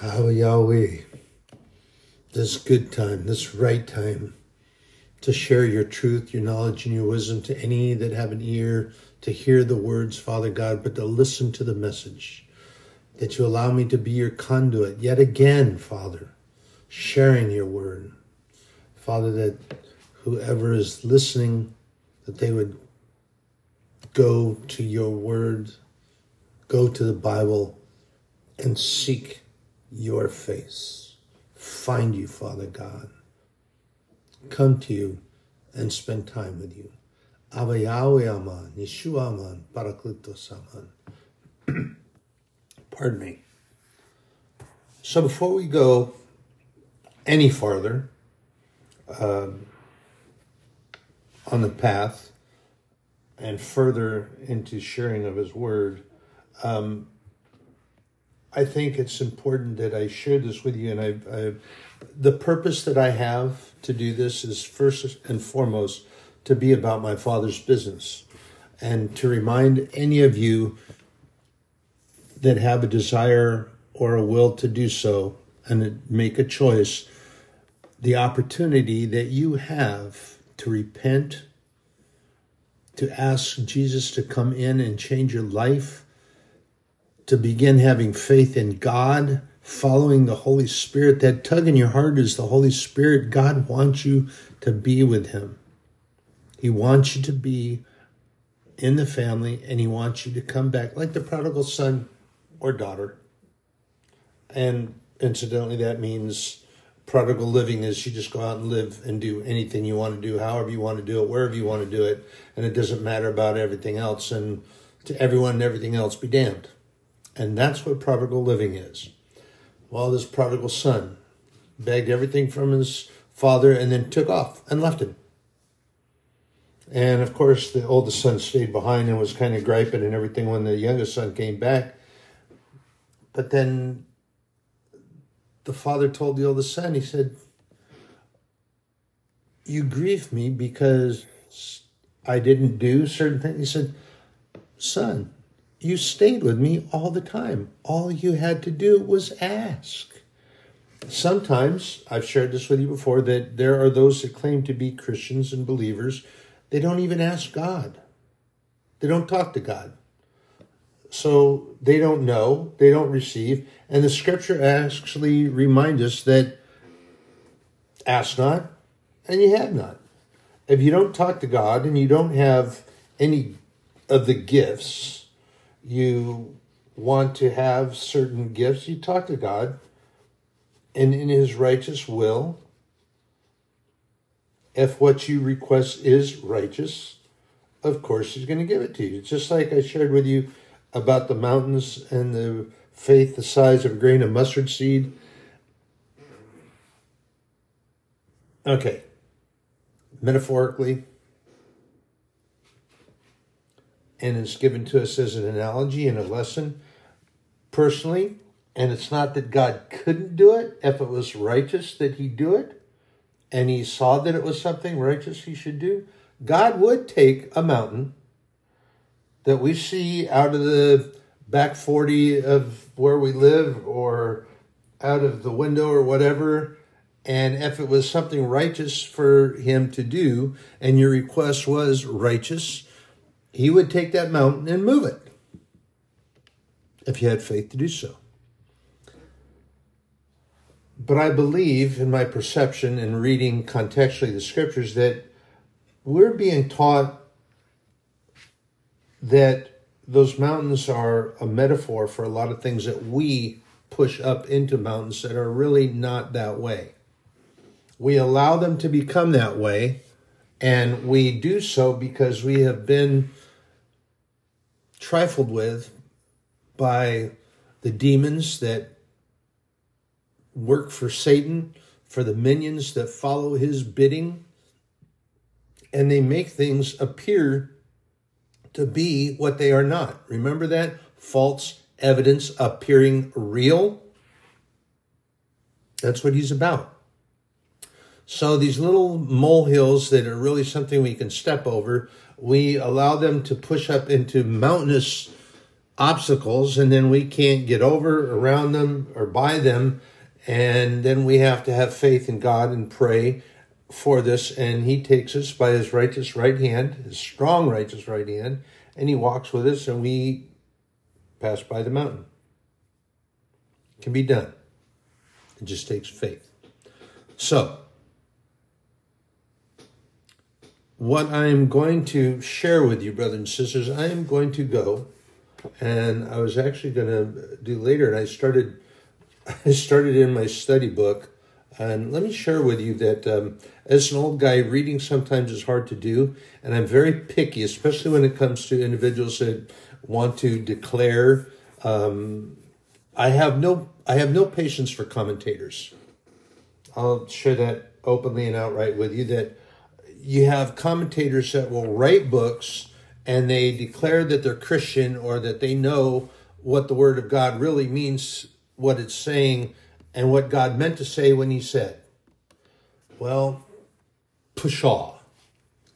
How Yahweh, this good time, this right time to share your truth, your knowledge, and your wisdom to any that have an ear to hear the words, Father God, but to listen to the message. That you allow me to be your conduit yet again, Father, sharing your word. Father, that whoever is listening, that they would go to your word, go to the Bible, and seek your face. Find you, Father God. Come to you and spend time with you. Abba Yeshua Aman, Parakletos Aman. Pardon me. So before we go any farther um, on the path and further into sharing of His Word, um, I think it's important that I share this with you. And I've, I've, the purpose that I have to do this is first and foremost to be about my Father's business and to remind any of you that have a desire or a will to do so and make a choice the opportunity that you have to repent, to ask Jesus to come in and change your life to begin having faith in God, following the Holy Spirit. That tug in your heart is the Holy Spirit. God wants you to be with Him. He wants you to be in the family and He wants you to come back like the prodigal son or daughter. And incidentally, that means prodigal living is you just go out and live and do anything you want to do, however you want to do it, wherever you want to do it, and it doesn't matter about everything else. And to everyone and everything else be damned. And that's what prodigal living is. Well, this prodigal son begged everything from his father and then took off and left him. And of course, the oldest son stayed behind and was kind of griping and everything when the youngest son came back. But then the father told the oldest son, he said, You grieve me because I didn't do certain things. He said, Son, you stayed with me all the time. All you had to do was ask. Sometimes, I've shared this with you before, that there are those that claim to be Christians and believers. They don't even ask God, they don't talk to God. So they don't know, they don't receive. And the scripture actually reminds us that ask not, and you have not. If you don't talk to God and you don't have any of the gifts, you want to have certain gifts, you talk to God, and in His righteous will, if what you request is righteous, of course He's going to give it to you. Just like I shared with you about the mountains and the faith the size of a grain of mustard seed. Okay, metaphorically, and it's given to us as an analogy and a lesson personally. And it's not that God couldn't do it if it was righteous that He do it, and He saw that it was something righteous He should do. God would take a mountain that we see out of the back 40 of where we live or out of the window or whatever. And if it was something righteous for him to do, and your request was righteous, he would take that mountain and move it if you had faith to do so. But I believe, in my perception and reading contextually the scriptures, that we're being taught that those mountains are a metaphor for a lot of things that we push up into mountains that are really not that way. We allow them to become that way, and we do so because we have been trifled with by the demons that work for Satan, for the minions that follow his bidding, and they make things appear to be what they are not. Remember that? False evidence appearing real. That's what he's about. So these little molehills that are really something we can step over we allow them to push up into mountainous obstacles and then we can't get over around them or by them. And then we have to have faith in God and pray for this. And he takes us by his righteous right hand his strong righteous right hand and he walks with us and we pass by the mountain. It can be done. It just takes faith. So what i'm going to share with you brothers and sisters i am going to go and I was actually going to do later. And I started, I started in my study book, and let me share with you that um, as an old guy, reading sometimes is hard to do, and I'm very picky, especially when it comes to individuals that want to declare. Um, I have no, I have no patience for commentators. I'll share that openly and outright with you that you have commentators that will write books and they declare that they're Christian or that they know what the Word of God really means, what it's saying, and what God meant to say when He said. Well, pshaw.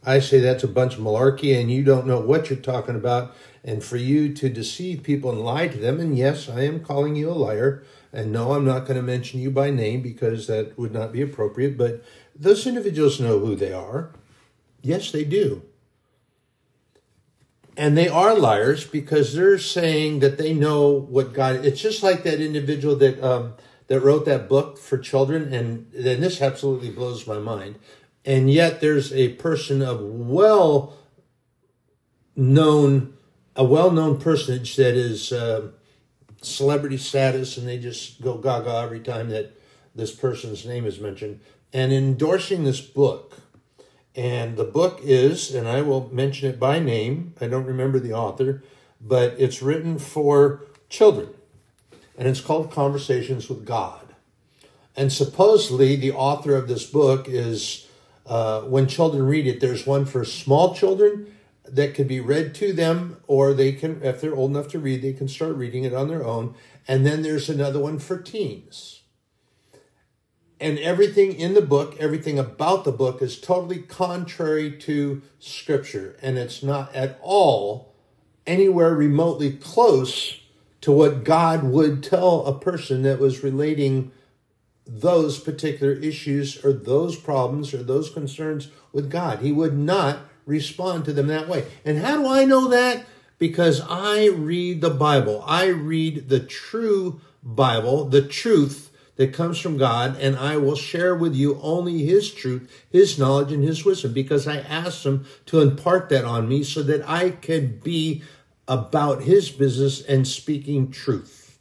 I say that's a bunch of malarkey and you don't know what you're talking about. And for you to deceive people and lie to them, and yes, I am calling you a liar. And no, I'm not going to mention you by name because that would not be appropriate. But those individuals know who they are. Yes, they do. And they are liars because they're saying that they know what God. It's just like that individual that um, that wrote that book for children, and then this absolutely blows my mind. And yet, there's a person of well known, a well known personage that is uh, celebrity status, and they just go gaga every time that this person's name is mentioned. And endorsing this book and the book is, and I will mention it by name, I don't remember the author, but it's written for children. And it's called Conversations with God. And supposedly, the author of this book is, uh, when children read it, there's one for small children that could be read to them, or they can, if they're old enough to read, they can start reading it on their own. And then there's another one for teens and everything in the book, everything about the book is totally contrary to Scripture. And it's not at all anywhere remotely close to what God would tell a person that was relating those particular issues or those problems or those concerns with God. He would not respond to them that way. And how do I know that? Because I read the Bible, I read the true Bible, the truth that comes from God, and I will share with you only His truth, His knowledge, and His wisdom, because I asked Him to impart that on me so that I could be about His business and speaking truth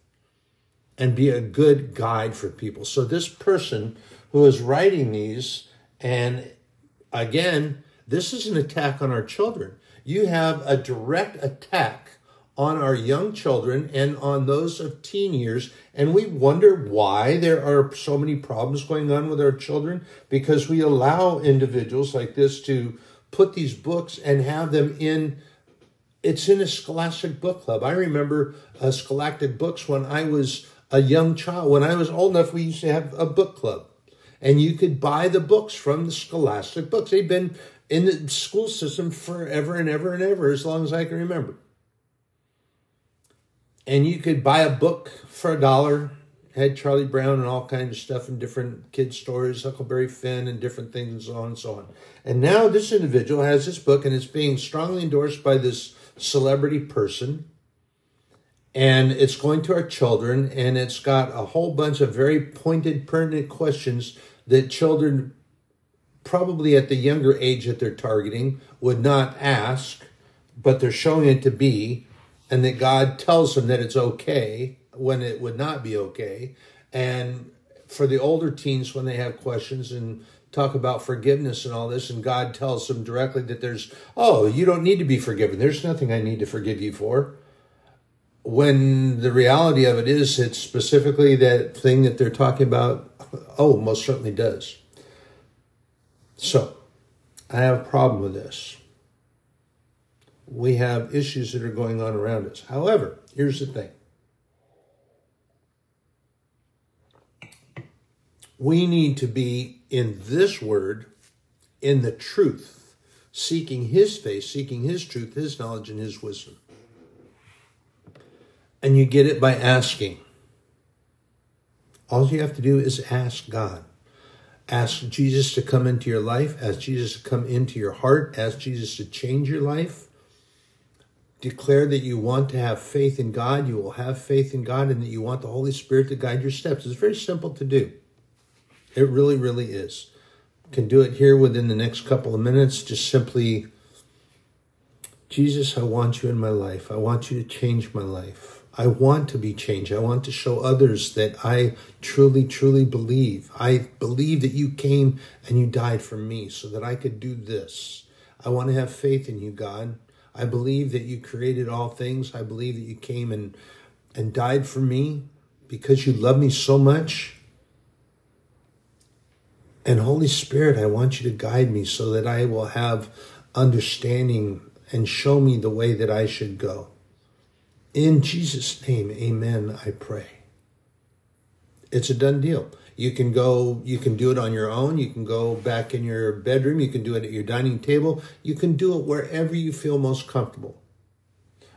and be a good guide for people. So, this person who is writing these, and again, this is an attack on our children. You have a direct attack on our young children and on those of teen years. And we wonder why there are so many problems going on with our children because we allow individuals like this to put these books and have them in. It's in a scholastic book club. I remember uh, scholastic books when I was a young child. When I was old enough, we used to have a book club. And you could buy the books from the scholastic books. They've been in the school system forever and ever and ever, as long as I can remember and you could buy a book for a dollar. Had Charlie Brown and all kinds of stuff and different kid stories, Huckleberry Finn and different things and so on and so on. And now this individual has this book and it's being strongly endorsed by this celebrity person. And it's going to our children and it's got a whole bunch of very pointed, pertinent questions that children probably at the younger age that they're targeting would not ask, but they're showing it to be and that God tells them that it's okay when it would not be okay. And for the older teens, when they have questions and talk about forgiveness and all this, and God tells them directly that there's, oh, you don't need to be forgiven. There's nothing I need to forgive you for. When the reality of it is, it's specifically that thing that they're talking about. Oh, most certainly does. So, I have a problem with this we have issues that are going on around us. However, here's the thing we need to be in this word, in the truth, seeking his face, seeking his truth, his knowledge, and his wisdom. And you get it by asking. All you have to do is ask God. Ask Jesus to come into your life, ask Jesus to come into your heart, ask Jesus to change your life. Declare that you want to have faith in God, you will have faith in God, and that you want the Holy Spirit to guide your steps. It's very simple to do. It really, really is. Can do it here within the next couple of minutes. Just simply, Jesus, I want you in my life. I want you to change my life. I want to be changed. I want to show others that I truly, truly believe. I believe that you came and you died for me so that I could do this. I want to have faith in you, God. I believe that you created all things. I believe that you came and, and died for me because you love me so much. And Holy Spirit, I want you to guide me so that I will have understanding and show me the way that I should go. In Jesus' name, amen, I pray. It's a done deal. You can go, you can do it on your own. You can go back in your bedroom. You can do it at your dining table. You can do it wherever you feel most comfortable.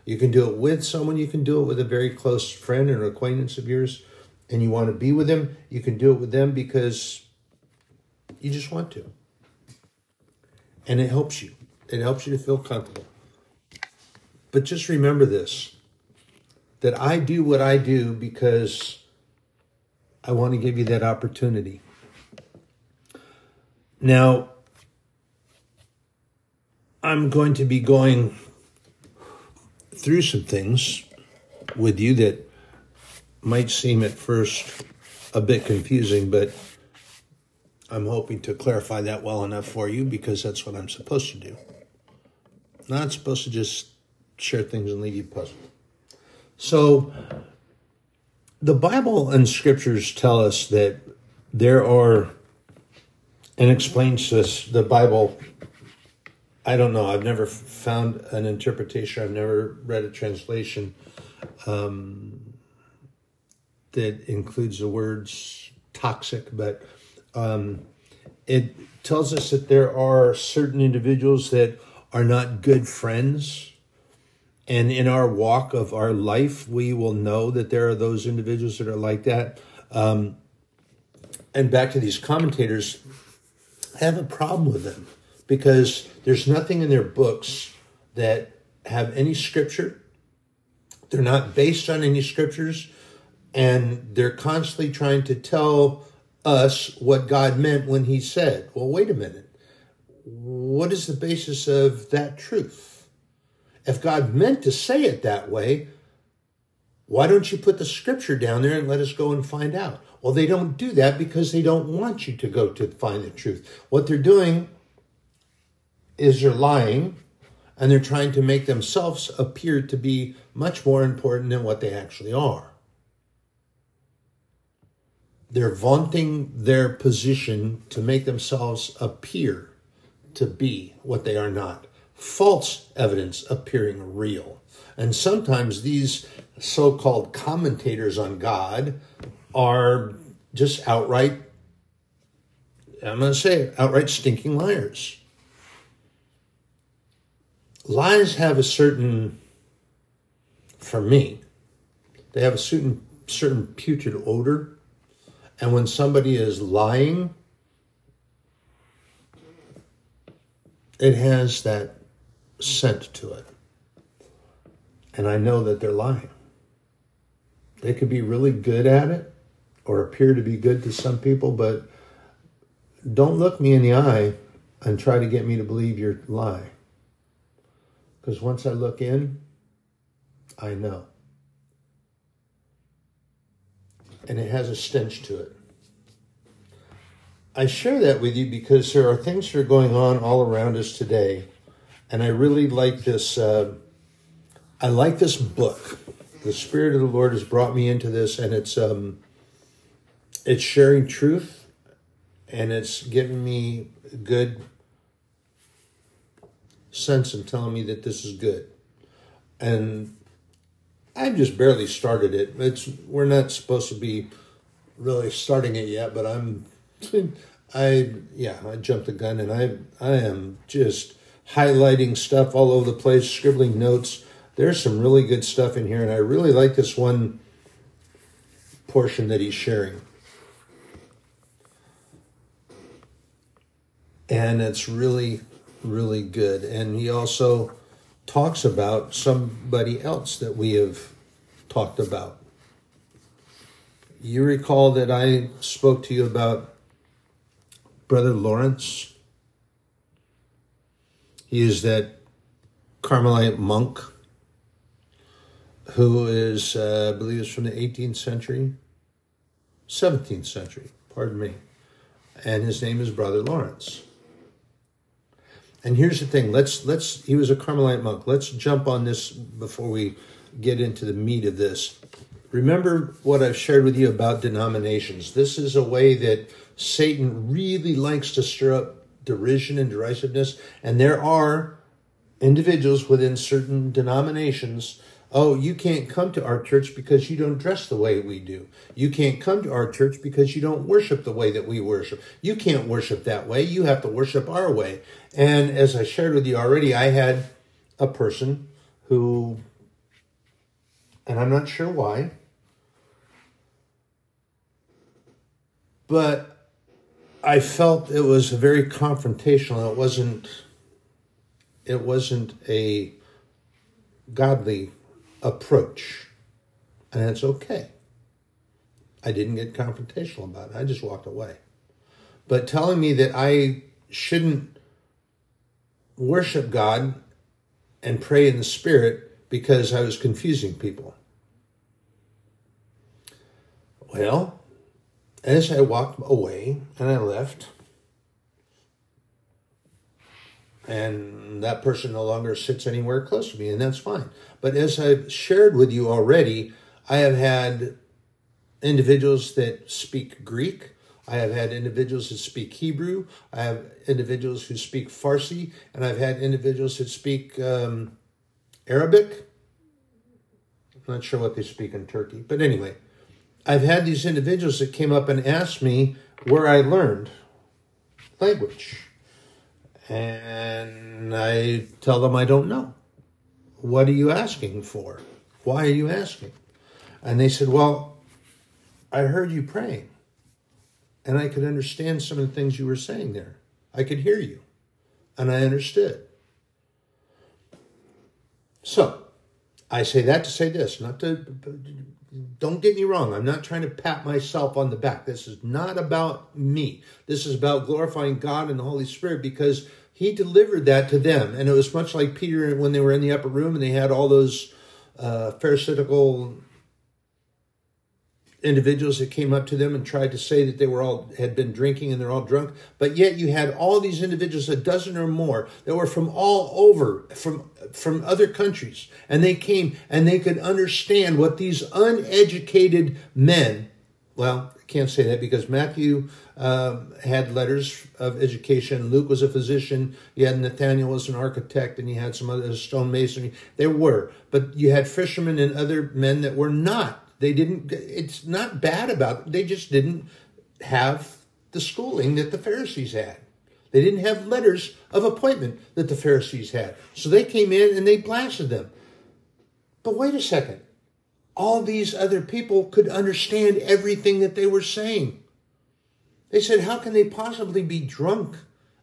You can do it with someone. You can do it with a very close friend or acquaintance of yours, and you want to be with them. You can do it with them because you just want to. And it helps you. It helps you to feel comfortable. But just remember this that I do what I do because I want to give you that opportunity. Now, I'm going to be going through some things with you that might seem at first a bit confusing, but I'm hoping to clarify that well enough for you because that's what I'm supposed to do. Not supposed to just share things and leave you puzzled. So, the Bible and scriptures tell us that there are, and explains to us the Bible. I don't know. I've never found an interpretation. I've never read a translation um, that includes the words toxic, but um, it tells us that there are certain individuals that are not good friends and in our walk of our life, we will know that there are those individuals that are like that. Um, and back to these commentators, I have a problem with them because there's nothing in their books that have any scripture. They're not based on any scriptures, and they're constantly trying to tell us what God meant when He said, Well, wait a minute. What is the basis of that truth? If God meant to say it that way, why don't you put the scripture down there and let us go and find out? Well, they don't do that because they don't want you to go to find the truth. What they're doing is they're lying and they're trying to make themselves appear to be much more important than what they actually are. They're vaunting their position to make themselves appear to be what they are not false evidence appearing real. And sometimes these so called commentators on God are just outright, I'm going to say it, outright stinking liars. Lies have a certain, for me, they have a certain certain putrid odor. And when somebody is lying, it has that scent to it. And I know that they're lying. They could be really good at it or appear to be good to some people, but don't look me in the eye and try to get me to believe your lie. Because once I look in, I know. And it has a stench to it. I share that with you because there are things that are going on all around us today and I really like this. Uh, I like this book. The Spirit of the Lord has brought me into this, and it's um, it's sharing truth, and it's giving me good sense and telling me that this is good. And I've just barely started it. It's we're not supposed to be really starting it yet, but I'm I yeah, I jumped the gun and I I am just highlighting stuff all over the place, scribbling notes. there's some really good stuff in here, and I really like this one portion that he's sharing. And it's really, really good. And he also talks about somebody else that we have talked about. You recall that I spoke to you about Brother Lawrence? He is that Carmelite monk who is, uh, I believe, is from the 18th century, 17th century, pardon me. And his name is Brother Lawrence. And here's the thing. Let's let's. He was a Carmelite monk. Let's jump on this before we get into the meat of this. Remember what I've shared with you about denominations. This is a way that Satan really likes to stir up derision and derisiveness, and there are individuals within certain denominations Oh, you can't come to our church because you don't dress the way we do. You can't come to our church because you don't worship the way that we worship. You can't worship that way. You have to worship our way. And as I shared with you already, I had a person who, and I'm not sure why, but I felt it was very confrontational. It wasn't, it wasn't a godly approach. And it's okay. I didn't get confrontational about it. I just walked away. But telling me that I shouldn't worship God and pray in the Spirit because I was confusing people. Well, as I walked away and I left, and that person no longer sits anywhere close to me, and that's fine. But as I've shared with you already, I have had individuals that speak Greek. I have had individuals that speak Hebrew. I have individuals who speak Farsi, and I've had individuals that speak um, Arabic. I'm not sure what they speak in Turkey, but anyway, I've had these individuals that came up and asked me where I learned language. And I tell them I don't know. What are you asking for? Why are you asking? And they said, Well, I heard you praying, and I could understand some of the things you were saying there. I could hear you, and I understood. So, I say that to say this, not to, don't get me wrong. I'm not trying to pat myself on the back. This is not about me. This is about glorifying God and the Holy Spirit because he delivered that to them. And it was much like Peter when they were in the upper room and they had all those uh, pharisaical individuals that came up to them and tried to say that they were all had been drinking and they're all drunk but yet you had all these individuals a dozen or more that were from all over from from other countries and they came and they could understand what these uneducated men well I can't say that because matthew uh, had letters of education luke was a physician you had nathaniel was an architect and you had some other stonemasonry there were but you had fishermen and other men that were not they didn't, it's not bad about They just didn't have the schooling that the Pharisees had. They didn't have letters of appointment that the Pharisees had. So they came in and they blasted them. But wait a second. All these other people could understand everything that they were saying. They said, How can they possibly be drunk?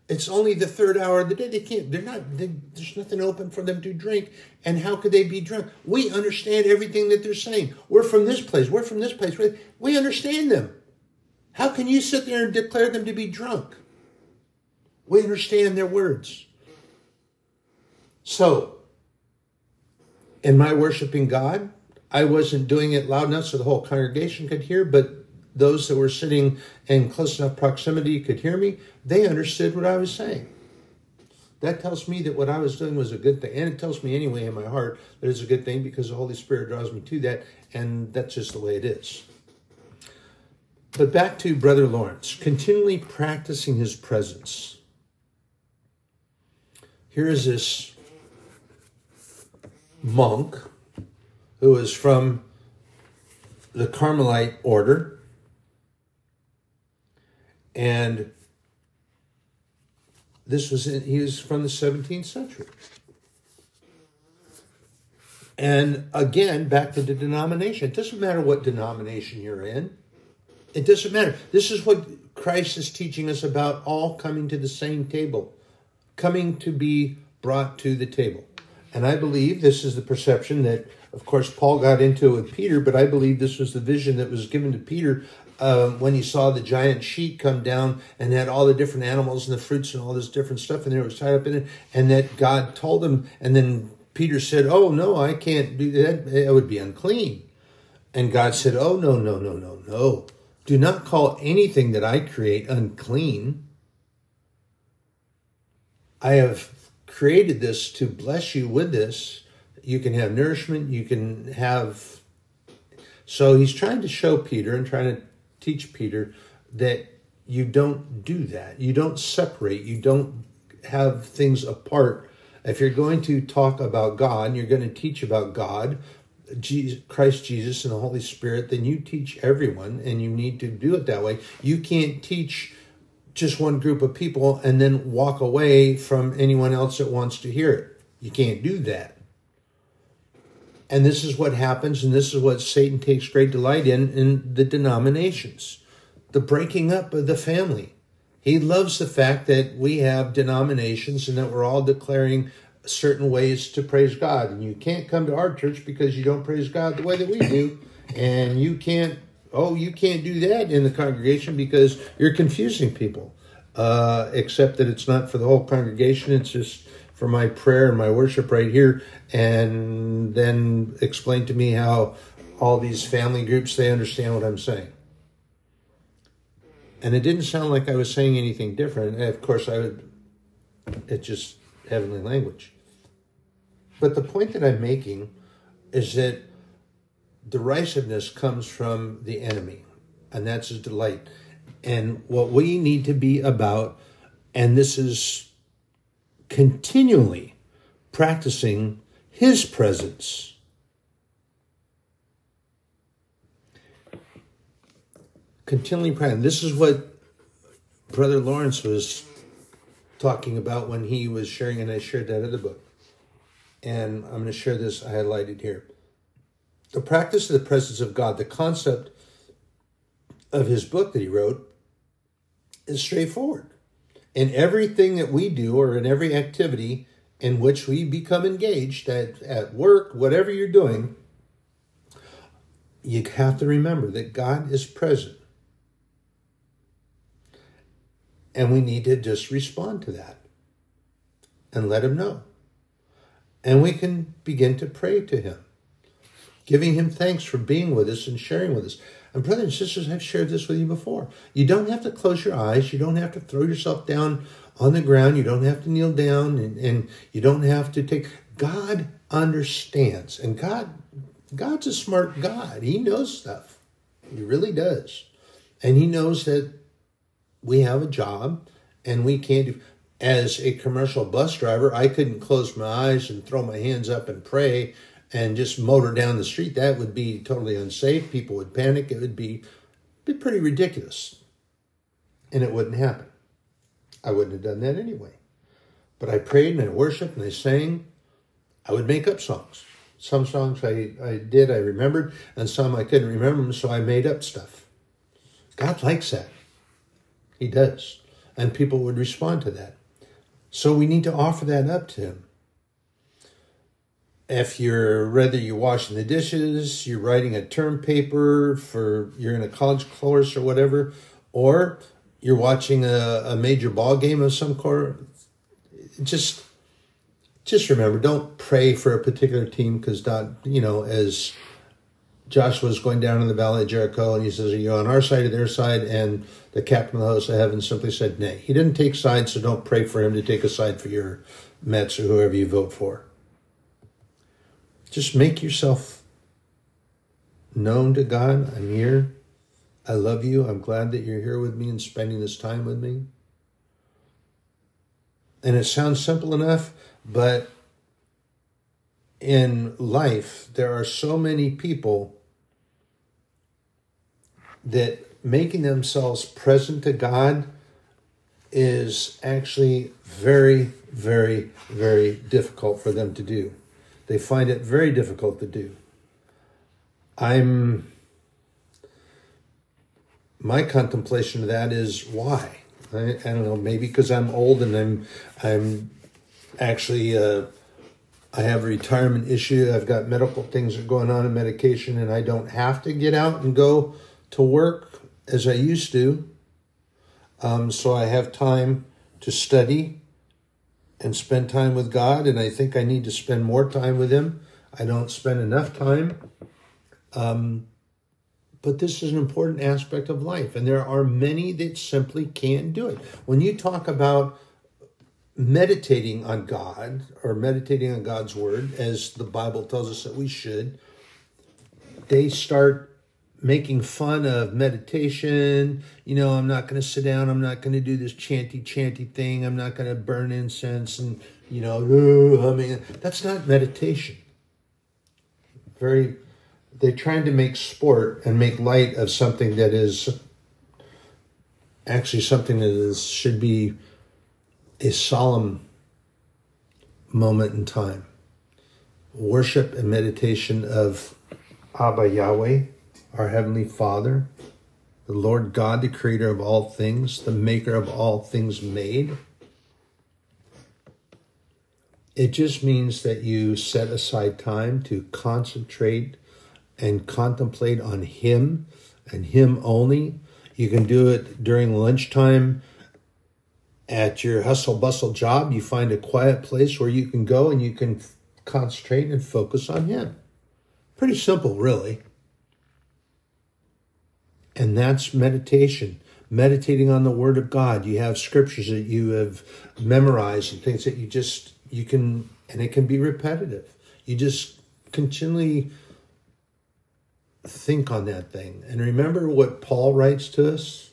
It's only the third hour of the day. They can't, they're not, they, there's nothing open for them to drink. And how could they be drunk? We understand everything that they're saying. We're from this place. We're from this place. We understand them. How can you sit there and declare them to be drunk? We understand their words. So, in my worshiping God, I wasn't doing it loud enough so the whole congregation could hear, but those that were sitting in close enough proximity could hear me, they understood what I was saying. That tells me that what I was doing was a good thing. And it tells me anyway in my heart that it's a good thing because the Holy Spirit draws me to that. And that's just the way it is. But back to Brother Lawrence, continually practicing his presence. Here is this monk who is from the Carmelite order and this was in, he was from the 17th century. And again, back to the denomination. It doesn't matter what denomination you're in. It doesn't matter. This is what Christ is teaching us about all coming to the same table, coming to be brought to the table. And I believe this is the perception that, of course, Paul got into it with Peter, but I believe this was the vision that was given to Peter uh, when he saw the giant sheet come down and had all the different animals and the fruits and all this different stuff, and there was tied up in it, and that God told him, and then Peter said, Oh, no, I can't do that. It would be unclean. And God said, Oh, no, no, no, no, no. Do not call anything that I create unclean. I have created this to bless you with this. You can have nourishment, you can have. So he's trying to show Peter and trying to teach Peter that you don't do that. You don't separate, you don't have things apart. If you're going to talk about God, you're going to teach about God, Jesus, Christ Jesus and the Holy Spirit, then you teach everyone and you need to do it that way. You can't teach just one group of people and then walk away from anyone else that wants to hear it. You can't do that. And this is what happens, and this is what Satan takes great delight in in the denominations the breaking up of the family. He loves the fact that we have denominations and that we're all declaring certain ways to praise God. And you can't come to our church because you don't praise God the way that we do. And you can't, oh, you can't do that in the congregation because you're confusing people. Uh, except that it's not for the whole congregation, it's just for my prayer and my worship right here. And then explain to me how all these family groups, they understand what I'm saying and it didn't sound like I was saying anything different. And of course, I would, it's just heavenly language. But the point that I'm making is that derisiveness comes from the enemy, and that's his delight. And what we need to be about, and this is continually practicing his presence continually practicing. This is what Brother Lawrence was talking about when he was sharing, and I shared that other book. And I'm going to share this I highlighted here. The practice of the presence of God, the concept of his book that he wrote, is straightforward. In everything that we do or in every activity in which we become engaged at, at work, whatever you're doing, you have to remember that God is present. And we need to just respond to that and let Him know. And we can begin to pray to Him, giving Him thanks for being with us and sharing with us. And, brothers and sisters, I've shared this with you before. You don't have to close your eyes, you don't have to throw yourself down on the ground, you don't have to kneel down, and, and you don't have to take. God understands, and God God's a smart God. He knows stuff. He really does. And he knows that we have a job and we can't do as a commercial bus driver i couldn't close my eyes and throw my hands up and pray and just motor down the street that would be totally unsafe. People would panic. It would be, be pretty ridiculous. And it wouldn't happen. I wouldn't have done that anyway. But i prayed and i worshiped and i sang. I would make up songs. Some songs i, I did i remembered and some i couldn't remember so i made up stuff. God likes that. He does. And people would respond to that. So we need to offer that up to him. If you're whether you're washing the dishes, you're writing a term paper for you're in a college course or whatever, or you're watching a, a major ball game of some sort, just just remember, don't pray for a particular team because not you know as Joshua was going down in the valley of Jericho, and he says, Are you on our side or their side? And the captain of the host of heaven simply said, Nay. He didn't take sides, so don't pray for him to take a side for your Mets or whoever you vote for. Just make yourself known to God. I'm here. I love you. I'm glad that you're here with me and spending this time with me. And it sounds simple enough, but in life, there are so many people that making themselves present to God is actually very, very, very difficult for them to do. They find it very difficult to do. I'm my contemplation of that is why. I, I don't know, maybe because I'm old and I'm I'm actually uh, I have a retirement issue. I've got medical things that are going on and medication, and I don't have to get out and go to work as I used to. Um, so I have time to study and spend time with God, and I think I need to spend more time with Him. I don't spend enough time. Um, but this is an important aspect of life, and there are many that simply can't do it. When you talk about meditating on God or meditating on God's Word, as the Bible tells us that we should, they start making fun of meditation. You know, I'm not going to sit down. I'm not going to do this chanty chanty thing. I'm not going to burn incense and, you know, I mean, that's not meditation. Very, they're trying to make sport and make light of something that is actually something that is should be a solemn moment in time. Worship and meditation of Abba Yahweh, our Heavenly Father, the Lord God, the Creator of all things, the Maker of all things made. It just means that you set aside time to concentrate and contemplate on Him and Him only. You can do it during lunchtime at your hustle bustle job. You find a quiet place where you can go and you can concentrate and focus on Him. Pretty simple, really. And that's meditation. Meditating on the Word of God. You have scriptures that you have memorized and things that you just, you can, and it can be repetitive. You just continually think on that thing. And remember what Paul writes to us?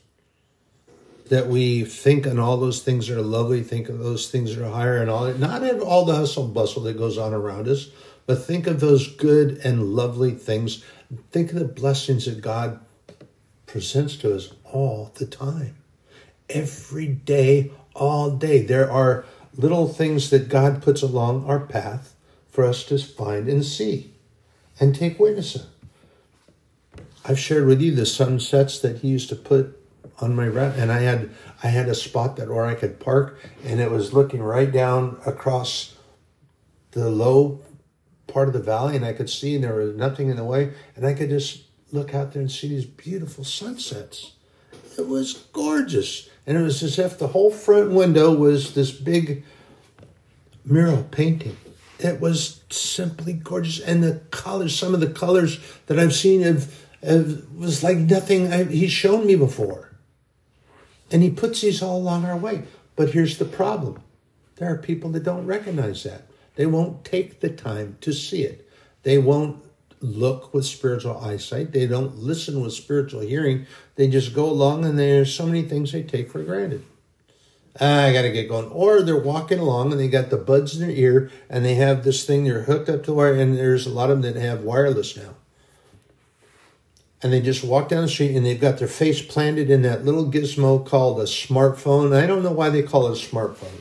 That we think on all those things that are lovely, think of those things that are higher, and all that. Not at all the hustle bustle that goes on around us, but think of those good and lovely things. Think of the blessings that God presents to us all the time. Every day, all day. There are little things that God puts along our path for us to find and see and take witness of. I've shared with you the sunsets that he used to put on my route, and I had I had a spot that where I could park, and it was looking right down across the low part of the valley, and I could see, and there was nothing in the way, and I could just look out there and see these beautiful sunsets. It was gorgeous. And it was as if the whole front window was this big mural painting. It was simply gorgeous. And the colors, some of the colors that I've seen have, have was like nothing I, he's shown me before. And he puts these all along our way. But here's the problem there are people that don't recognize that. They won't take the time to see it. They won't look with spiritual eyesight. They don't listen with spiritual hearing. They just go along and there's so many things they take for granted. Ah, I got to get going. Or they're walking along and they got the buds in their ear and they have this thing, they're hooked up to wire, and there's a lot of them that have wireless now. And they just walk down the street and they've got their face planted in that little gizmo called a smartphone. I don't know why they call it a smartphone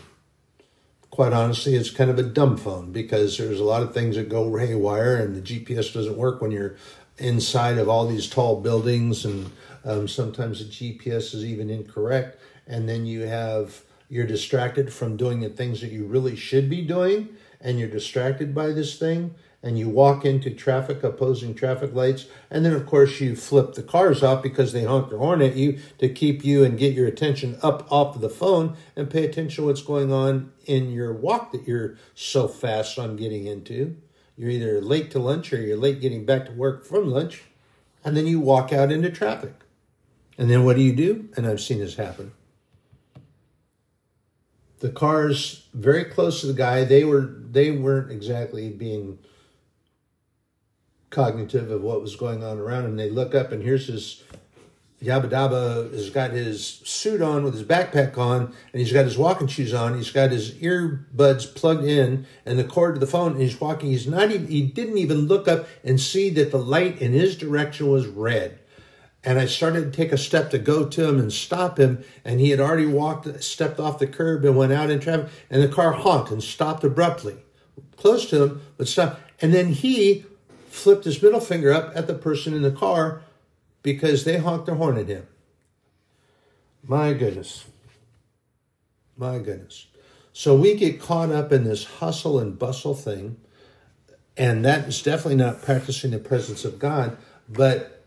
quite honestly, it's kind of a dumb phone because there's a lot of things that go haywire and the GPS doesn't work when you're inside of all these tall buildings and um, sometimes the GPS is even incorrect. And then you have, you're distracted from doing the things that you really should be doing and you're distracted by this thing and you walk into traffic, opposing traffic lights, and then of course you flip the cars off because they honk their horn at you to keep you and get your attention up off the phone and pay attention to what's going on in your walk that you're so fast on getting into. You're either late to lunch or you're late getting back to work from lunch, and then you walk out into traffic. And then what do you do? And I've seen this happen. The cars very close to the guy, they were they weren't exactly being cognitive of what was going on around him. They look up and here's his Yabba Dabba has got his suit on with his backpack on, and he's got his walking shoes on. He's got his earbuds plugged in and the cord to the phone, and he's walking. He's not even, he didn't even look up and see that the light in his direction was red. And I started to take a step to go to him and stop him, and he had already walked, stepped off the curb and went out in traffic, and the car honked and stopped abruptly, close to him, but stopped. And then he flipped his middle finger up at the person in the car because they honked their horn at him. My goodness. My goodness. So we get caught up in this hustle and bustle thing, and that is definitely not practicing the presence of God. But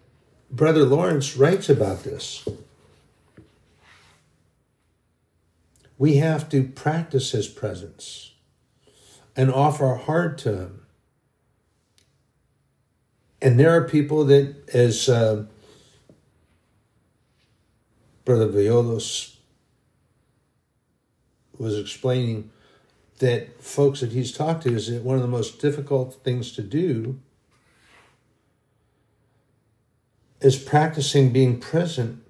Brother Lawrence writes about this. We have to practice his presence and offer our heart to him. And there are people that, as uh, Brother Violos was explaining, that folks that he's talked to is that one of the most difficult things to do is practicing being present,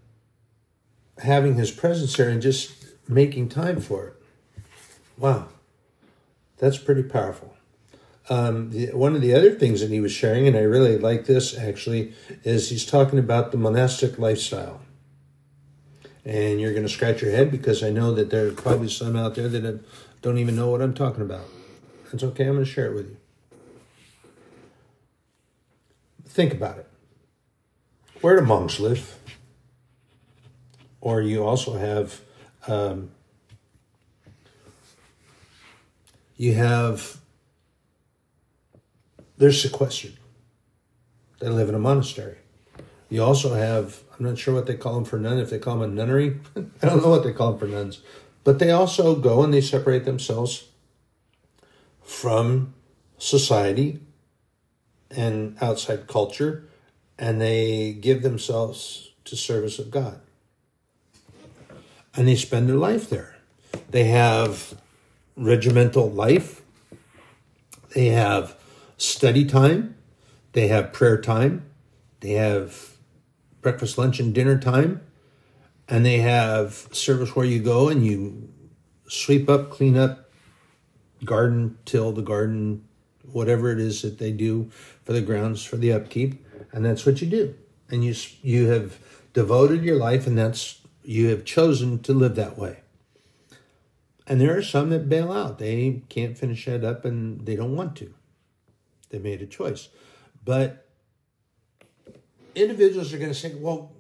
having his presence there, and just making time for it. Wow, that's pretty powerful. Um, the, one of the other things that he was sharing, and I really like this actually, is he's talking about the monastic lifestyle. And you're going to scratch your head because I know that there are probably some out there that don't even know what I'm talking about. That's okay, I'm going to share it with you. Think about it. Where do monks live? Or you also have um, you have they're sequestered. They live in a monastery. You also have, I'm not sure what they call them for nun, if they call them a nunnery. I don't know what they call them for nuns. But they also go and they separate themselves from society and outside culture, and they give themselves to service of God. And they spend their life there. They have regimental life. They have study time, they have prayer time, they have breakfast, lunch, and dinner time, and they have service where you go and you sweep up, clean up, garden, till the garden, whatever it is that they do for the grounds for the upkeep, and that's what you do. And you you have devoted your life, and that's you have chosen to live that way. And there are some that bail out; they can't finish that up, and they don't want to. They made a choice. But individuals are going to say, well,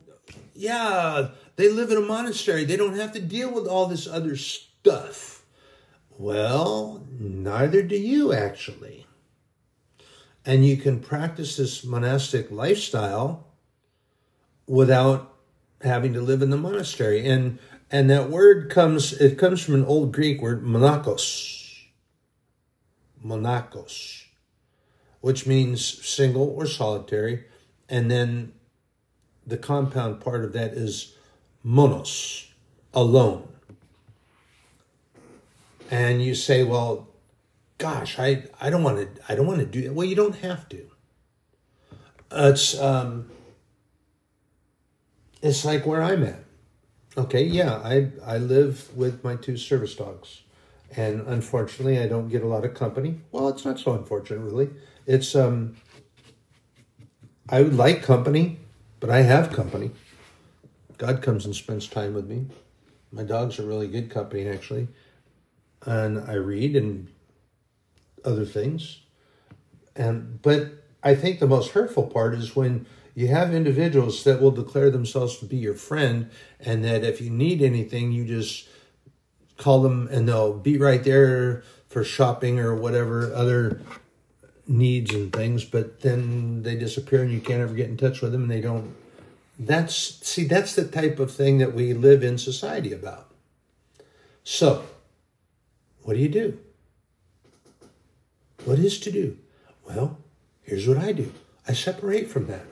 yeah, they live in a monastery. They don't have to deal with all this other stuff. Well, neither do you actually. And you can practice this monastic lifestyle without having to live in the monastery. And and that word comes it comes from an old Greek word monachos. Monachos which means single or solitary. And then the compound part of that is monos, alone. And you say, well, gosh, I, I don't want to I don't want to do that. Well, you don't have to. It's um it's like where I'm at. Okay, yeah, I I live with my two service dogs. And unfortunately, I don't get a lot of company. Well, it's not so unfortunate, really. It's um I like company, but I have company. God comes and spends time with me. My dogs are really good company actually. And I read and other things. And but I think the most hurtful part is when you have individuals that will declare themselves to be your friend and that if you need anything you just call them and they'll be right there for shopping or whatever other needs and things, but then they disappear and you can't ever get in touch with them and they don't. That's, see, that's the type of thing that we live in society about. So, what do you do? What is to do? Well, here's what I do I separate from that.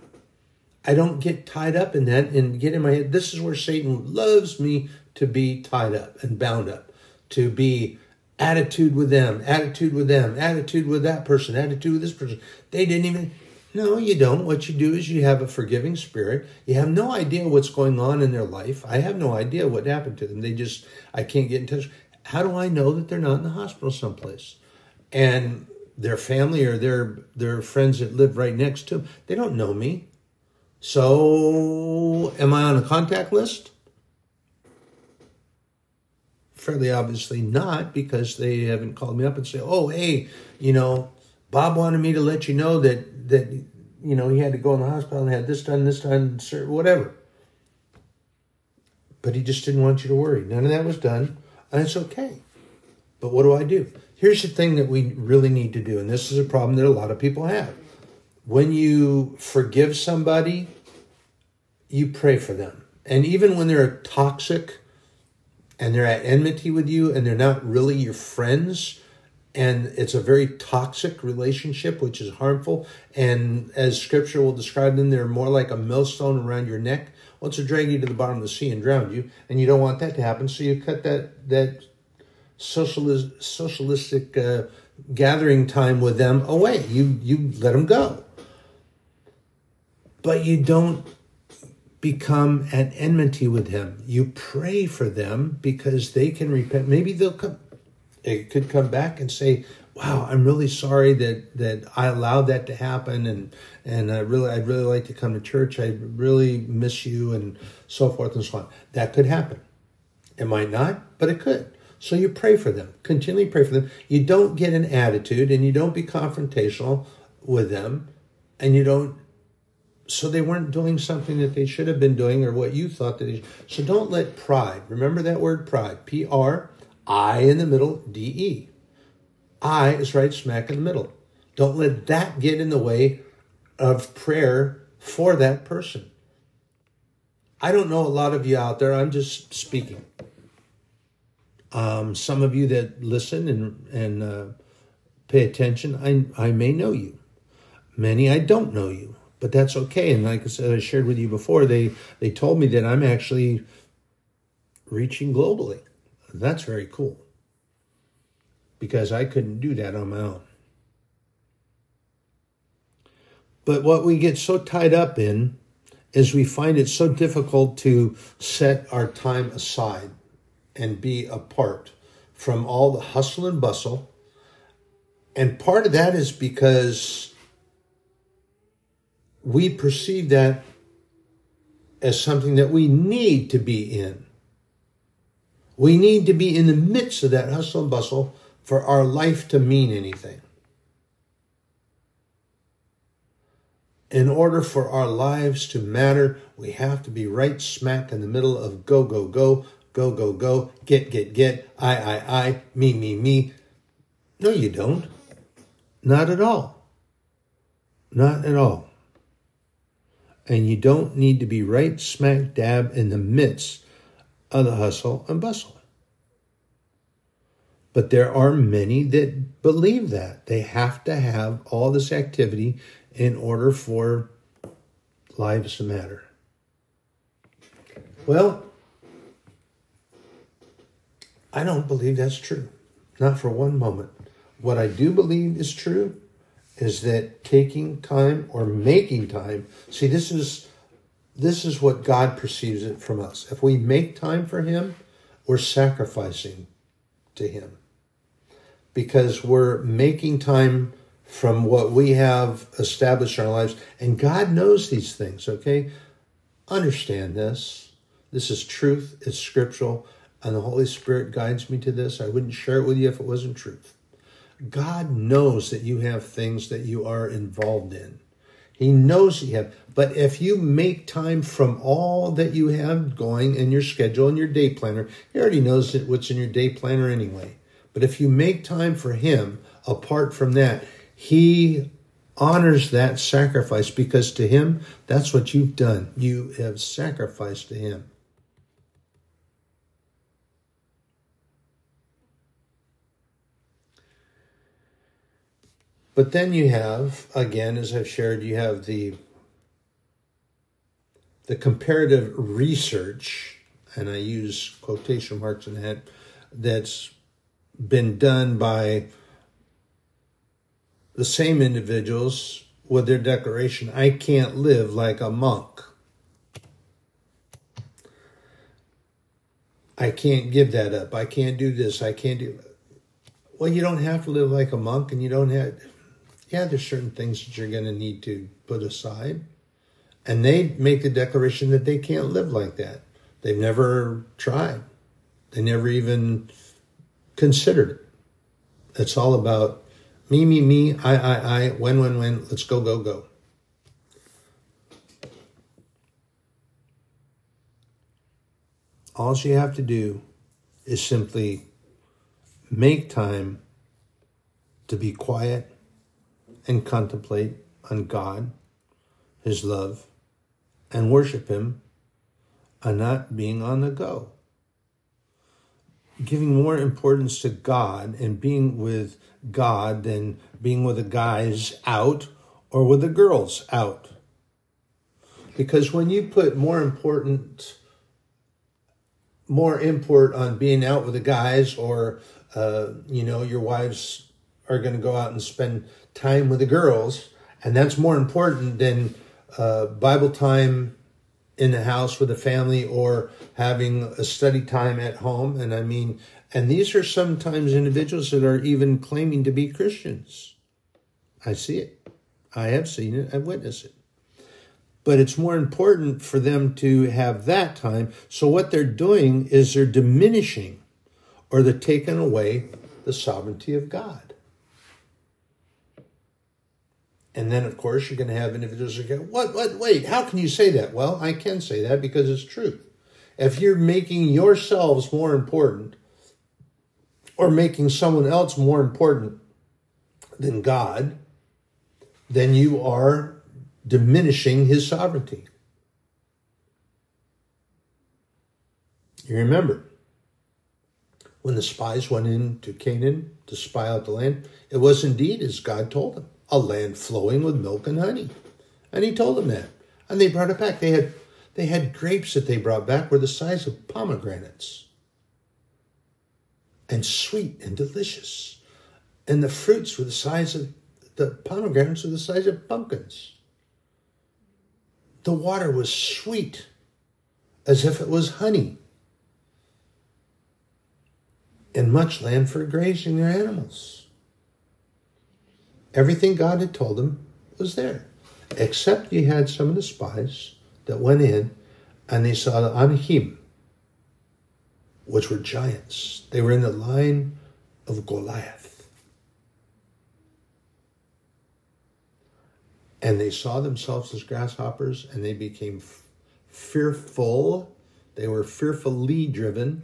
I don't get tied up in that and get in my head. This is where Satan loves me to be tied up and bound up, to be attitude with them, attitude with them, attitude with that person, attitude with this person. They didn't even, no, you don't. What you do is you have a forgiving spirit. You have no idea what's going on in their life. I have no idea what happened to them. They just, I can't get in touch. How do I know that they're not in the hospital someplace? And their family or their their friends that live right next to them, they don't know me. So, am I on a contact list? Fairly obviously not because they haven't called me up and say, oh, hey, you know, Bob wanted me to let you know that that you know he had to go in the hospital and had this done, this done, whatever. But he just didn't want you to worry. None of that was done, and it's okay. But what do I do? Here's the thing that we really need to do, and this is a problem that a lot of people have. When you forgive somebody, you pray for them. And even when they're toxic and they're at enmity with you and they're not really your friends, and it's a very toxic relationship, which is harmful. And as scripture will describe them, they're more like a millstone around your neck. Wants to drag you to the bottom of the sea and drown you, and you don't want that to happen. So you cut that that socialist socialistic uh, gathering time with them away. You you let them go, but you don't become at enmity with him. You pray for them because they can repent. Maybe they'll come. It could come back and say, "Wow, I'm really sorry that that I allowed that to happen, and and I really I'd really like to come to church. I really miss you, and so forth and so on." That could happen. It might not, but it could. So you pray for them. Continually pray for them. You don't get an attitude, and you don't be confrontational with them, and you don't so they weren't doing something that they should have been doing or what you thought that they should. So don't let pride, remember that word pride, P R I in the middle, D E. I is right smack in the middle. Don't let that get in the way of prayer for that person. I don't know a lot of you out there, I'm just speaking. Um, some of you that listen and, and uh, pay attention, I, I may know you. Many I don't know you but that's okay. And like I said, I shared with you before, they they told me that I'm actually reaching globally. That's very cool because I couldn't do that on my own. But what we get so tied up in is we find it so difficult to set our time aside and be apart from all the hustle and bustle. And part of that is because we perceive that as something that we need to be in. We need to be in the midst of that hustle and bustle for our life to mean anything. In order for our lives to matter, we have to be right smack in the middle of go, go, go, go, go, go, get, get, get, I, I, I, me, me, me. No, you don't. Not at all. Not at all and you don't need to be right smack dab in the midst of the hustle and bustle. But there are many that believe that. They have to have all this activity in order for lives to matter. Well, I don't believe that's true. Not for one moment. What I do believe is true is that taking time or making time see this is this is what god perceives it from us. If we make time for him we're sacrificing to him. Because we're making time from what we have established in our lives. And god knows these things okay? Understand this. This is truth. It's scriptural. And the holy spirit guides me to this. I wouldn't share it with you if it wasn't truth God knows that you have things that you are involved in. He knows you have. But if you make time from all that you have going in your schedule and your day planner, he already knows what's in your day planner anyway. But if you make time for him apart from that, he honors that sacrifice because to him, that's what you've done. You have sacrificed to him. But then you have, again, as I've shared, you have the the comparative research, and I use quotation marks in that, that's been done by the same individuals with their declaration, I can't live like a monk. I can't give that up. I can't do this. I can't do. Well, you don't have to live like a monk, and you don't have yeah, there's certain things that you're going to need to put aside. And they make the declaration that they can't live like that. They've never tried, they never even considered it. It's all about Me, me, me, I, I, I, when, when, when, let's go, go, go. All you have to do is simply make time to be quiet and contemplate on God, His love, and worship Him, and not being on the go. Giving more importance to God and being with God than being with the guys out or with the girls out. Because when you put more important, more import on being out with the guys or, uh, you know, your wives are going to go out and spend time with the girls, and that's more important than uh, Bible time in the house with the family or having a study time at home. And I mean, and these are sometimes individuals that are even claiming to be Christians. I see it. I have seen it. I've witnessed it. But it's more important for them to have that time. So what they're doing is they're diminishing or they're taking away the sovereignty of God. And then, of course, you're going to have individuals who go, what, what, wait, how can you say that? Well, I can say that because it's truth. If you're making yourselves more important or making someone else more important than God, then you are diminishing his sovereignty. You remember, when the spies went into Canaan to spy out the land, it was indeed as God told them a land flowing with milk and honey. And he told them that. And they brought it back. They had they had grapes that they brought back were the size of pomegranates. And sweet and delicious. And the fruits were the size of the pomegranates were the size of pumpkins. The water was sweet, as if it was honey. And much land for grazing their animals. Everything God had told them was there, except you had some of the spies that went in and they saw the Anakim, which were giants. They were in the line of Goliath. And they saw themselves as grasshoppers and they became fearful. They were fearfully driven.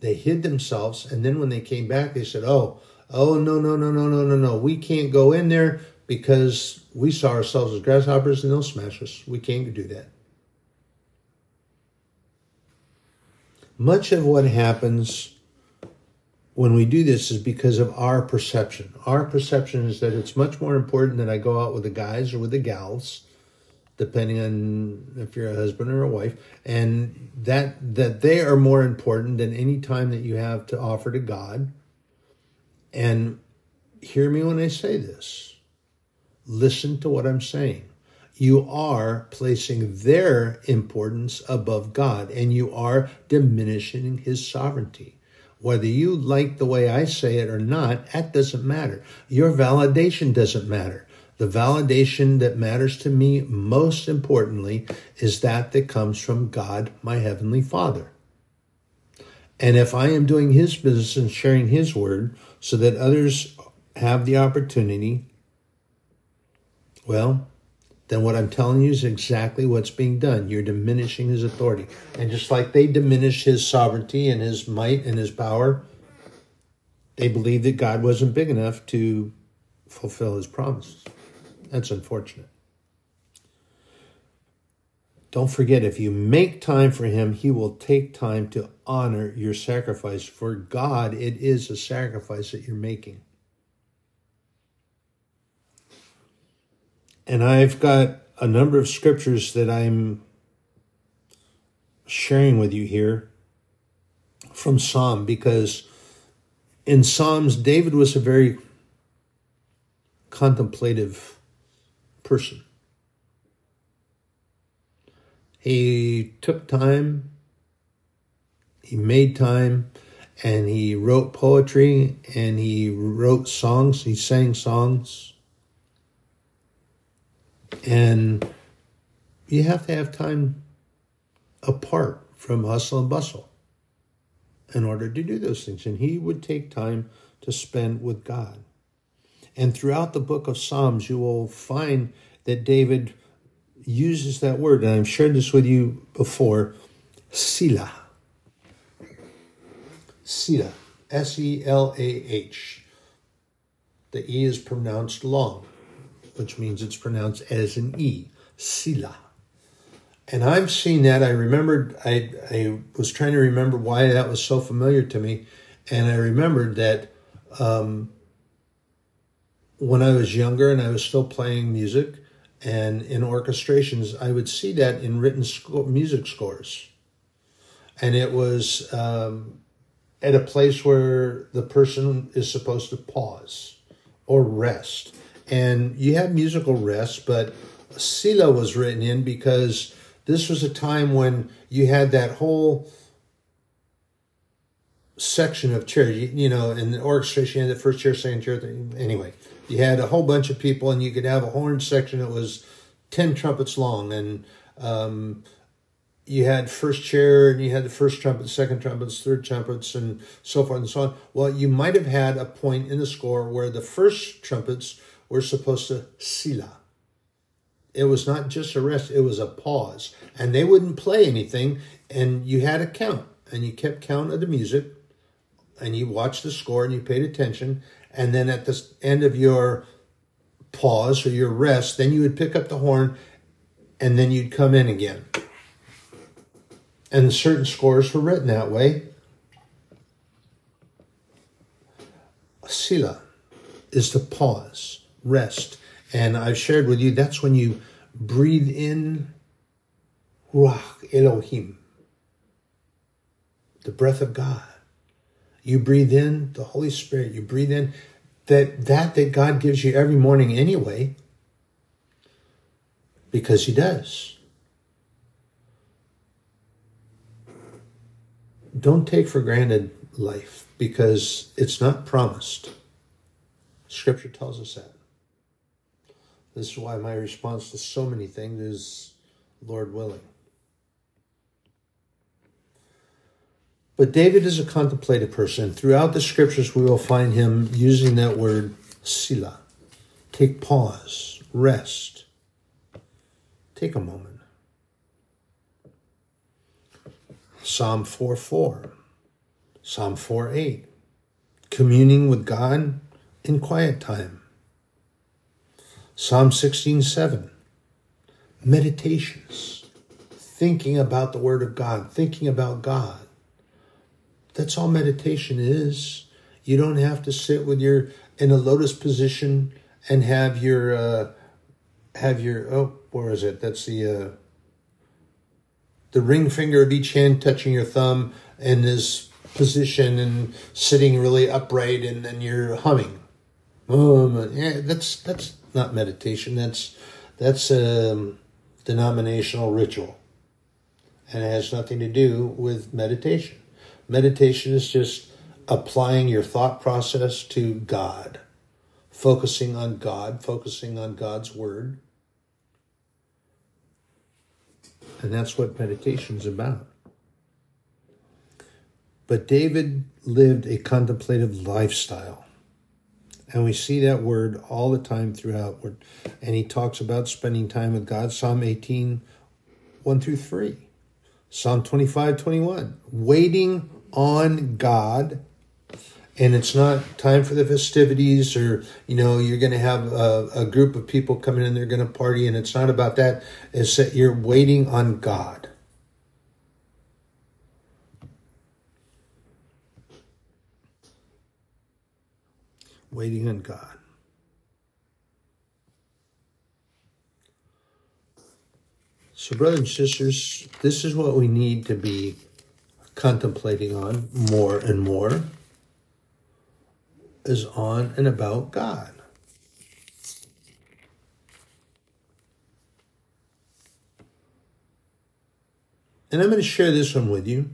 They hid themselves. And then when they came back, they said, Oh, oh, no, no, no, no, no, no, no. We can't go in there because we saw ourselves as grasshoppers and they'll smash us. We can't do that. Much of what happens when we do this is because of our perception. Our perception is that it's much more important that I go out with the guys or with the gals, depending on if you're a husband or a wife, and that that they are more important than any time that you have to offer to God and hear me when I say this. Listen to what I'm saying. You are placing their importance above God and you are diminishing his sovereignty. Whether you like the way I say it or not, that doesn't matter. Your validation doesn't matter. The validation that matters to me most importantly is that that comes from God, my Heavenly Father. And if I am doing His business and sharing His word, so that others have the opportunity, well, then what I'm telling you is exactly what's being done. You're diminishing his authority. And just like they diminish his sovereignty and his might and his power, they believed that God wasn't big enough to fulfill his promises. That's unfortunate. Don't forget, if you make time for Him, He will take time to honor your sacrifice. For God, it is a sacrifice that you're making. And I've got a number of scriptures that I'm sharing with you here from Psalm because in Psalms, David was a very contemplative person. He took time, he made time, and he wrote poetry and he wrote songs, he sang songs. And you have to have time apart from hustle and bustle in order to do those things. And he would take time to spend with God. And throughout the book of Psalms, you will find that David uses that word, and I've shared this with you before Sila. Selah. S E L A H. The E is pronounced long, which means it's pronounced as an E. Selah. And I've seen that. I remembered, I, I was trying to remember why that was so familiar to me. And I remembered that um, when I was younger and I was still playing music and in orchestrations, I would see that in written music scores. And it was um, at a place where the person is supposed to pause or rest. And you have musical rest, but Selah was written in because this was a time when you had that whole section of chairs. You, you know, in the orchestration, you had the first chair, second chair. Anyway, you had a whole bunch of people, and you could have a horn section that was ten trumpets long, and um, you had first chair, and you had the first trumpet, second trumpets, third trumpets, and so forth and so on. Well, you might have had a point in the score where the first trumpets were supposed to selah it was not just a rest, it was a pause. And they wouldn't play anything, and you had a count, and you kept count of the music, and you watched the score and you paid attention. And then at the end of your pause or your rest, then you would pick up the horn and then you'd come in again. And certain scores were written that way. Selah is to pause, rest, and I've shared with you that's when you breathe in Ruach Elohim, the breath of God. You breathe in the Holy Spirit. You breathe in that that that God gives you every morning anyway, because He does. Don't take for granted life because it's not promised. Scripture tells us that. This is why my response to so many things is Lord willing. But David is a contemplative person. Throughout the scriptures, we will find him using that word selah. Take pause, rest. Take a moment. Psalm 4 4, Psalm 4 8. Communing with God in quiet time. Psalm 16 7. Meditations. Thinking about the Word of God, thinking about God. That's all meditation is. You don't have to sit with your in a lotus position and have your uh, have your oh where is it? That's the uh, the ring finger of each hand touching your thumb in this position and sitting really upright and then you're humming. Um, yeah, that's that's not meditation. That's that's a um, denominational ritual, and it has nothing to do with meditation. Meditation is just applying your thought process to God, focusing on God, focusing on God's word. And that's what meditation is about. But David lived a contemplative lifestyle. And we see that word all the time throughout. And he talks about spending time with God. Psalm 18, 1 through 3. Psalm 25, 21. Waiting on God. And it's not time for the festivities or, you know, you're going to have a, a group of people coming in, they're going to party. And it's not about that. It's that you're waiting on God. waiting on God. So, brothers and sisters, this is what we need to be contemplating on more and more is on and about God. And I'm going to share this one with you.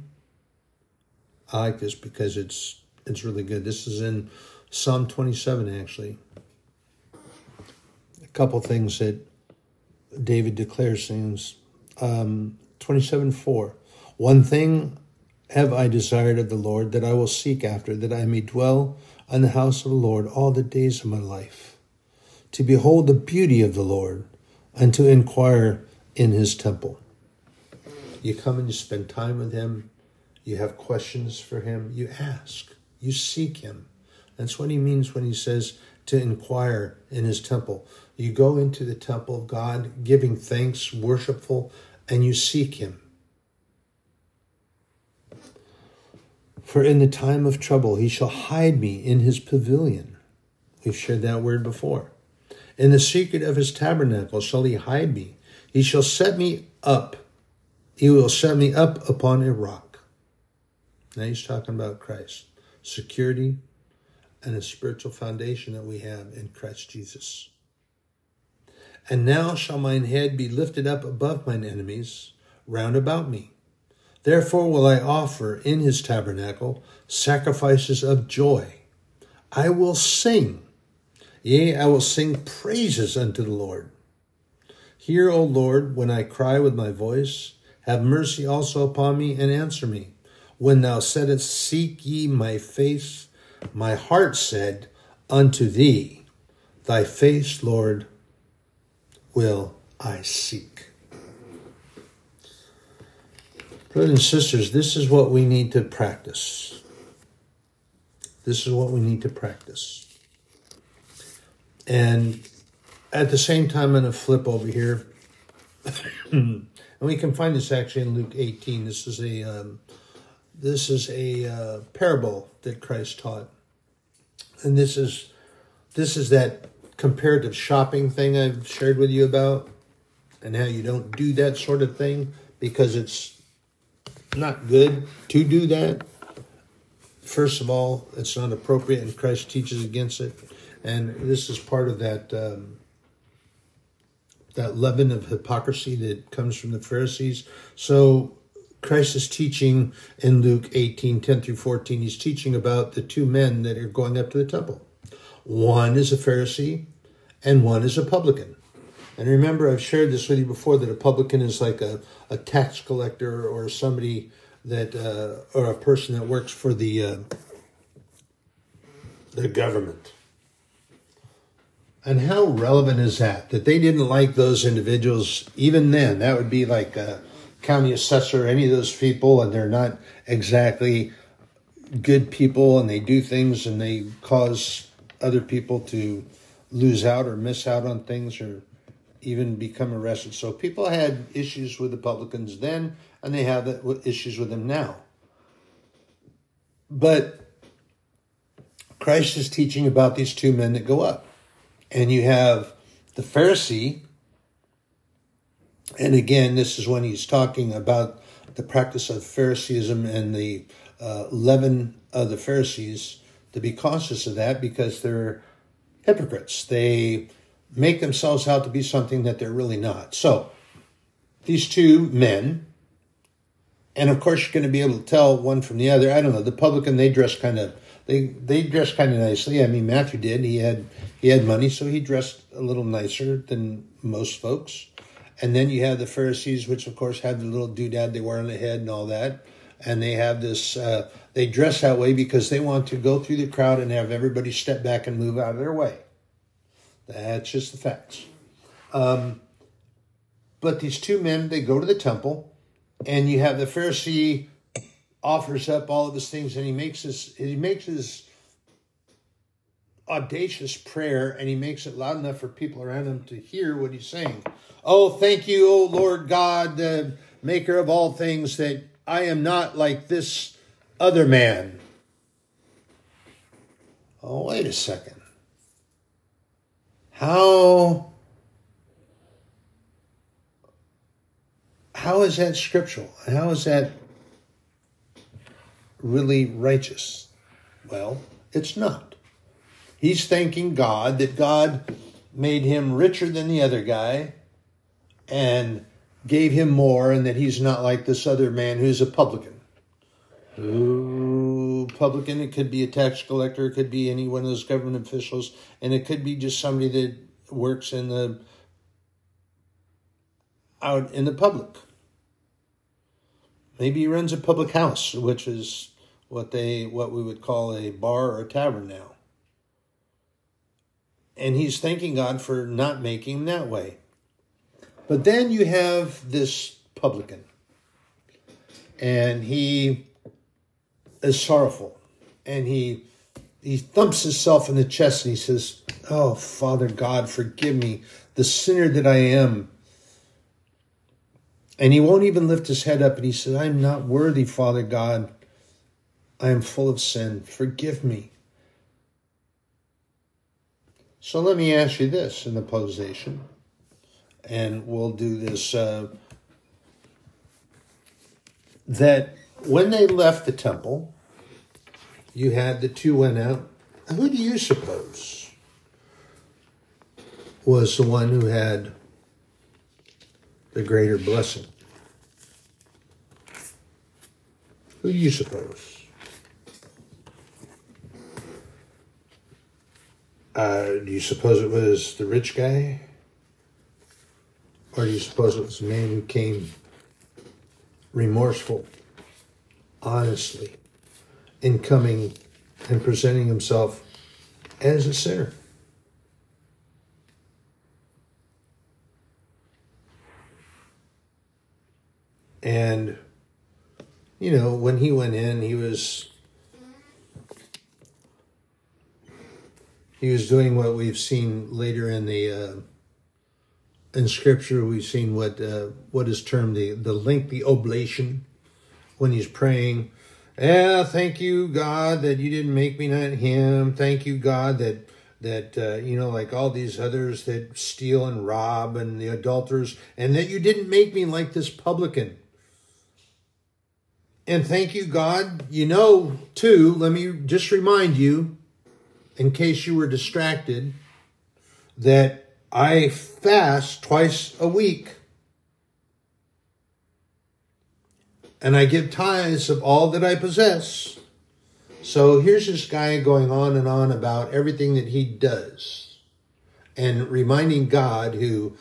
I like this because it's it's really good. This is in Psalm 27, actually. A couple things that David declares things. Um, 27 4. One thing have I desired of the Lord that I will seek after, that I may dwell on the house of the Lord all the days of my life, to behold the beauty of the Lord and to inquire in his temple. You come and you spend time with him. You have questions for him. You ask. You seek him. That's what he means when he says to inquire in his temple. You go into the temple of God, giving thanks, worshipful, and you seek him. For in the time of trouble he shall hide me in his pavilion. We've shared that word before. In the secret of his tabernacle shall he hide me. He shall set me up. He will set me up upon a rock. Now he's talking about Christ. Security and a spiritual foundation that we have in Christ Jesus. And now shall mine head be lifted up above mine enemies round about me. Therefore will I offer in his tabernacle sacrifices of joy. I will sing Yea, I will sing praises unto the Lord. Hear, O Lord, when I cry with my voice. Have mercy also upon me and answer me. When thou saidst, Seek ye my face, my heart said unto thee, Thy face, Lord, will I seek. Brothers and sisters, this is what we need to practice. This is what we need to practice. And at the same time, I'm going to flip over here. and we can find this actually in Luke 18. This is a um, this is a uh, parable that Christ taught, and this is this is that comparative shopping thing I've shared with you about, and how you don't do that sort of thing because it's not good to do that. First of all, it's not appropriate, and Christ teaches against it. And this is part of that um, that leaven of hypocrisy that comes from the Pharisees. So Christ is teaching in Luke 18, 10 through 14, he's teaching about the two men that are going up to the temple. One is a Pharisee and one is a publican. And remember, I've shared this with you before that a publican is like a, a tax collector or somebody that, uh, or a person that works for the, uh, the government. And how relevant is that? That they didn't like those individuals even then. That would be like a county assessor, any of those people, and they're not exactly good people and they do things and they cause other people to lose out or miss out on things or even become arrested. So people had issues with the publicans then and they have issues with them now. But Christ is teaching about these two men that go up and you have the Pharisee. And again, this is when he's talking about the practice of Phariseeism and the uh, leaven of the Pharisees to be cautious of that because they're hypocrites. They make themselves out to be something that they're really not. So, these two men, and of course, you're going to be able to tell one from the other. I don't know. The publican, they dress kind of they they dress kind of nicely. I mean, Matthew did. He had he had money, so he dressed a little nicer than most folks. And then you have the Pharisees, which of course have the little doodad they wear on the head and all that. And they have this. Uh, they dress that way because they want to go through the crowd and have everybody step back and move out of their way. That's just the facts. Um, but these two men, they go to the temple, and you have the Pharisee offers up all of his things and he makes his he makes his audacious prayer and he makes it loud enough for people around him to hear what he's saying. Oh, thank you, O Lord God, the maker of all things, that I am not like this other man. Oh, wait a second. How how is that scriptural? How is that really righteous? Well, it's not. He's thanking God that God made him richer than the other guy and gave him more, and that he's not like this other man who's a publican. Ooh, publican, it could be a tax collector, it could be any one of those government officials, and it could be just somebody that works in the out in the public. Maybe he runs a public house, which is what they what we would call a bar or a tavern now. and he's thanking God for not making him that way. But then you have this publican, and he is sorrowful, and he he thumps himself in the chest and he says, "Oh, Father God, forgive me, the sinner that I am." And he won't even lift his head up and he says, I'm not worthy, Father God. I am full of sin. Forgive me. So let me ask you this in the posation, and we'll do this. Uh, that when they left the temple, you had the two went out. Who do you suppose was the one who had the greater blessing? Who do you suppose? Uh, do you suppose it was the rich guy? Or do you suppose it was the man who came remorseful, honestly, in coming and presenting himself as a sinner? And, you know, when he went in, he was. He was doing what we've seen later in the uh, in Scripture. We've seen what uh, what is termed the the lengthy oblation when he's praying. Yeah, thank you, God, that you didn't make me not him. Thank you, God, that that uh, you know, like all these others that steal and rob and the adulterers, and that you didn't make me like this publican. And thank you, God. You know, too, let me just remind you, in case you were distracted, that I fast twice a week. And I give tithes of all that I possess. So here's this guy going on and on about everything that he does and reminding God, who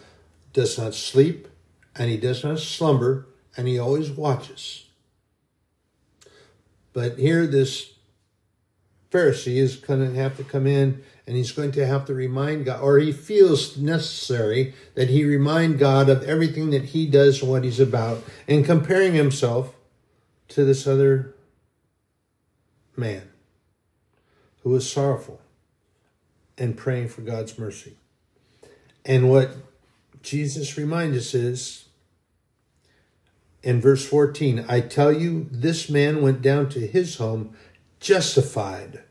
does not sleep and he does not slumber and he always watches but here, this Pharisee is going to have to come in and he's going to have to remind God, or he feels necessary that he remind God of everything that he does and what he's about, and comparing himself to this other man who is sorrowful and praying for God's mercy. And what Jesus reminds us is in verse 14, I tell you, this man went down to his home justified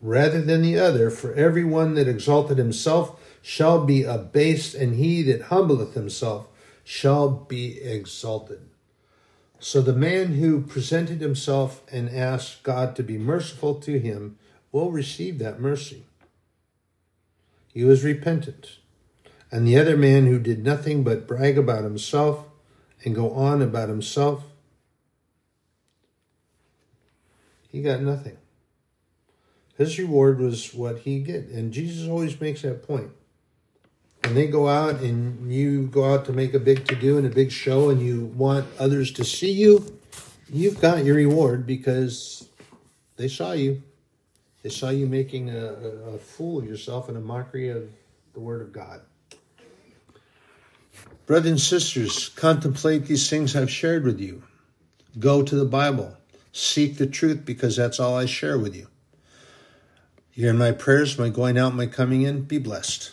rather than the other, for every one that exalted himself shall be abased, and he that humbleth himself shall be exalted. So the man who presented himself and asked God to be merciful to him will receive that mercy. He was repentant. And the other man who did nothing but brag about himself and go on about himself, he got nothing. His reward was what he get. And Jesus always makes that point. When they go out and you go out to make a big to do and a big show and you want others to see you, you've got your reward because they saw you. They saw you making a, a, a fool of yourself and a mockery of the Word of God. Brothers and sisters, contemplate these things I've shared with you. Go to the Bible. Seek the truth because that's all I share with you. In my prayers, my going out, my coming in. Be blessed.